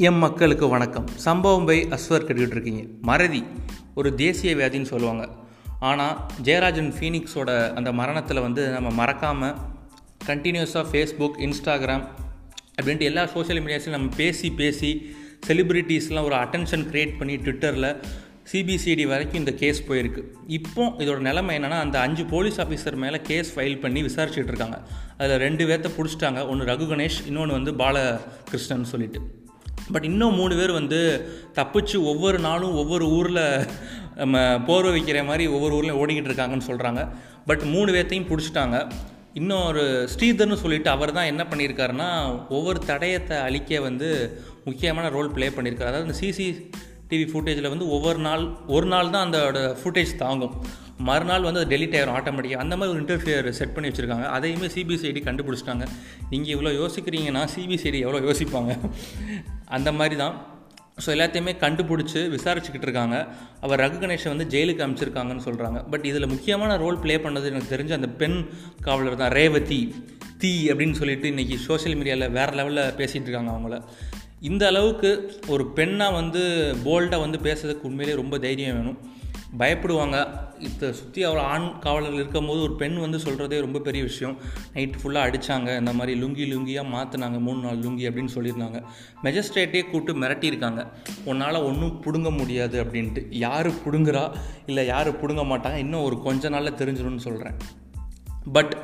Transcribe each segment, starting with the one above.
M மக்களுக்கு வணக்கம். சம்பவம் பை அஸ்வர் கேட்டுக்கிட்டு இருக்கீங்க. மறதி. ஒரு தேசிய வியாதின்னு சொல்லுவாங்க. ஆனால் ஜெயராஜன் ஃபீனிக்ஸோட அந்த மரணத்தில் வந்து நம்ம மறக்காமல் கண்டினியூஸாக ஃபேஸ்புக் இன்ஸ்டாகிராம் அப்படின்ட்டு எல்லா சோஷியல் மீடியாஸ்லையும் நம்ம பேசி பேசி செலிப்ரிட்டிஸ்லாம் ஒரு அட்டென்ஷன் க்ரியேட் பண்ணி ட்விட்டரில் சிபிசிடி வரைக்கும் இந்த கேஸ் போயிருக்கு. இப்போ இதோட நிலைமை என்னென்னா அந்த அஞ்சு போலீஸ் ஆஃபீஸர் மேலே கேஸ் ஃபைல் பண்ணி விசாரிச்சுட்டு இருக்காங்க. அதில் ரெண்டு பேர்த்த பிடிச்சிட்டாங்க. ஒன்று ரகு கணேஷ் இன்னொன்று வந்து பாலகிருஷ்ணன் சொல்லிட்டு. பட் இன்னும் மூணு பேர் வந்து தப்பிச்சு ஒவ்வொரு நாளும் ஒவ்வொரு ஊரில் நம்ம போர்வை வைக்கிற மாதிரி ஒவ்வொரு ஊர்லையும் ஓடிக்கிட்டு இருக்காங்கன்னு சொல்கிறாங்க பட் மூணு பேர்த்தையும் பிடிச்சிட்டாங்க. இன்னும் ஒரு ஸ்ரீதர்னு சொல்லிட்டு அவர் தான் என்ன பண்ணியிருக்காருன்னா ஒவ்வொரு தடயத்தை அழிக்க வந்து முக்கியமான ரோல் ப்ளே பண்ணியிருக்காரு. அதாவது இந்த சிசி டிவி ஃபுட்டேஜில் வந்து ஒவ்வொரு நாள் ஒரு நாள் தான் அந்த ஃபுட்டேஜ் தாங்கும். மறுநாள் வந்து அது டெலிட் ஆயிரும் ஆட்டோமேட்டிக்காக அந்த மாதிரி ஒரு இன்டர்ஃபியர் செட் பண்ணி வச்சுருக்காங்க. அதையுமே சிபிசிஐடி கண்டுபிடிச்சிட்டாங்க. நீங்கள் இவ்வளோ யோசிக்கிறீங்கன்னா சிபிசிஐடி எவ்வளோ யோசிப்பாங்க? அந்த மாதிரி தான். ஸோ எல்லாத்தையுமே கண்டுபிடிச்சி விசாரிச்சுக்கிட்டு இருக்காங்க. அவர் ரகு கணேஷை வந்து ஜெயிலுக்கு அமைச்சிருக்காங்கன்னு சொல்கிறாங்க பட் இதில் முக்கியமான ரோல் ப்ளே பண்ணது எனக்கு தெரிஞ்ச அந்த பெண் காவலர் தான் ரேவதி தீ அப்படின்னு சொல்லிட்டு இன்றைக்கி சோஷியல் மீடியாவில் வேறு லெவலில் பேசிகிட்டு இருக்காங்க அவங்கள. இந்த அளவுக்கு ஒரு பெண்ணாக வந்து போல்டாக வந்து பேசுறதுக்கு உண்மையிலே ரொம்ப தைரியம் வேணும். பயப்படுவாங்க. இதை சுற்றி அவ்வளோ ஆண் காவலர்கள் இருக்கும்போது ஒரு பெண் வந்து சொல்கிறதே ரொம்ப பெரிய விஷயம். நைட் ஃபுல்லாக அடித்தாங்க இந்த மாதிரி லுங்கி லுங்கியாக மாற்றினாங்க மூணு நாள் லுங்கி அப்படின்னு சொல்லியிருந்தாங்க. மெஜிஸ்ட்ரேட்டே கூப்பிட்டு மிரட்டியிருக்காங்க. உன்னால் ஒன்றும் பிடுங்க முடியாது அப்படின்ட்டு. யார் பிடுங்குறா? இல்லை யார் பிடுங்க மாட்டாங்க? இன்னும் ஒரு கொஞ்ச நாளில் தெரிஞ்சிடும்னு சொல்கிறேன் பட்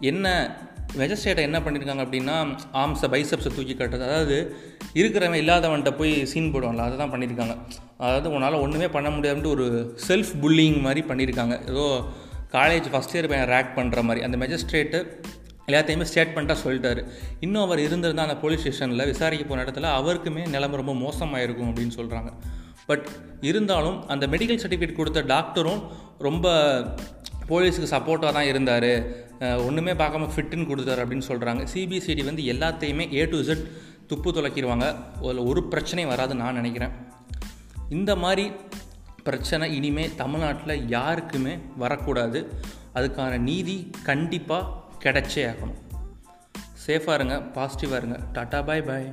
என்ன மெஜிஸ்ட்ரேட்டை என்ன பண்ணியிருக்காங்க அப்படின்னா ஆம்ஸை பைசப்ஸை தூக்கி கட்டுறது. அதாவது இருக்கிறவன் இல்லாதவன்கிட்ட போய் சீன் போடுவான்ல அதை தான் பண்ணியிருக்காங்க அதாவது உன்னால் ஒன்றுமே பண்ண முடியாதுன்ட்டு ஒரு செல்ஃப் புல்லிங் மாதிரி பண்ணியிருக்காங்க ஏதோ காலேஜ் ஃபஸ்ட் இயர் பையன் ரேக் பண்ணுற மாதிரி. அந்த மெஜிஸ்ட்ரேட்டு எல்லாத்தையுமே ஸ்டேட்மெண்ட்டாக சொல்லிட்டாரு. இன்னும் அவர் இருந்திருந்தால் அந்த போலீஸ் ஸ்டேஷனில் விசாரிக்க போன இடத்துல அவருக்குமே நிலைமை ரொம்ப மோசமாக இருக்கும் அப்படின்னு சொல்கிறாங்க பட் இருந்தாலும் அந்த மெடிக்கல் சர்டிஃபிகேட் கொடுத்த டாக்டரும் ரொம்ப போலீஸுக்கு சப்போர்ட்டாக தான் இருந்தார். ஒன்றுமே பார்க்காம ஃபிட்டுன்னு கொடுத்தாரு அப்படின்னு சொல்கிறாங்க சிபிசிடி வந்து எல்லாத்தையுமே ஏ டு இசட் துப்பு துளக்கிடுவாங்க அதில் ஒரு பிரச்சனையும் வராதுன்னு நான் நினைக்கிறேன். இந்த மாதிரி பிரச்சனை இனிமேல் தமிழ்நாட்டில் யாருக்குமே வரக்கூடாது. அதுக்கான நீதி கண்டிப்பாக கிடைச்சே ஆகணும். சேஃபாக இருங்க பாசிட்டிவாக இருங்க. டாட்டா பாய் பாய்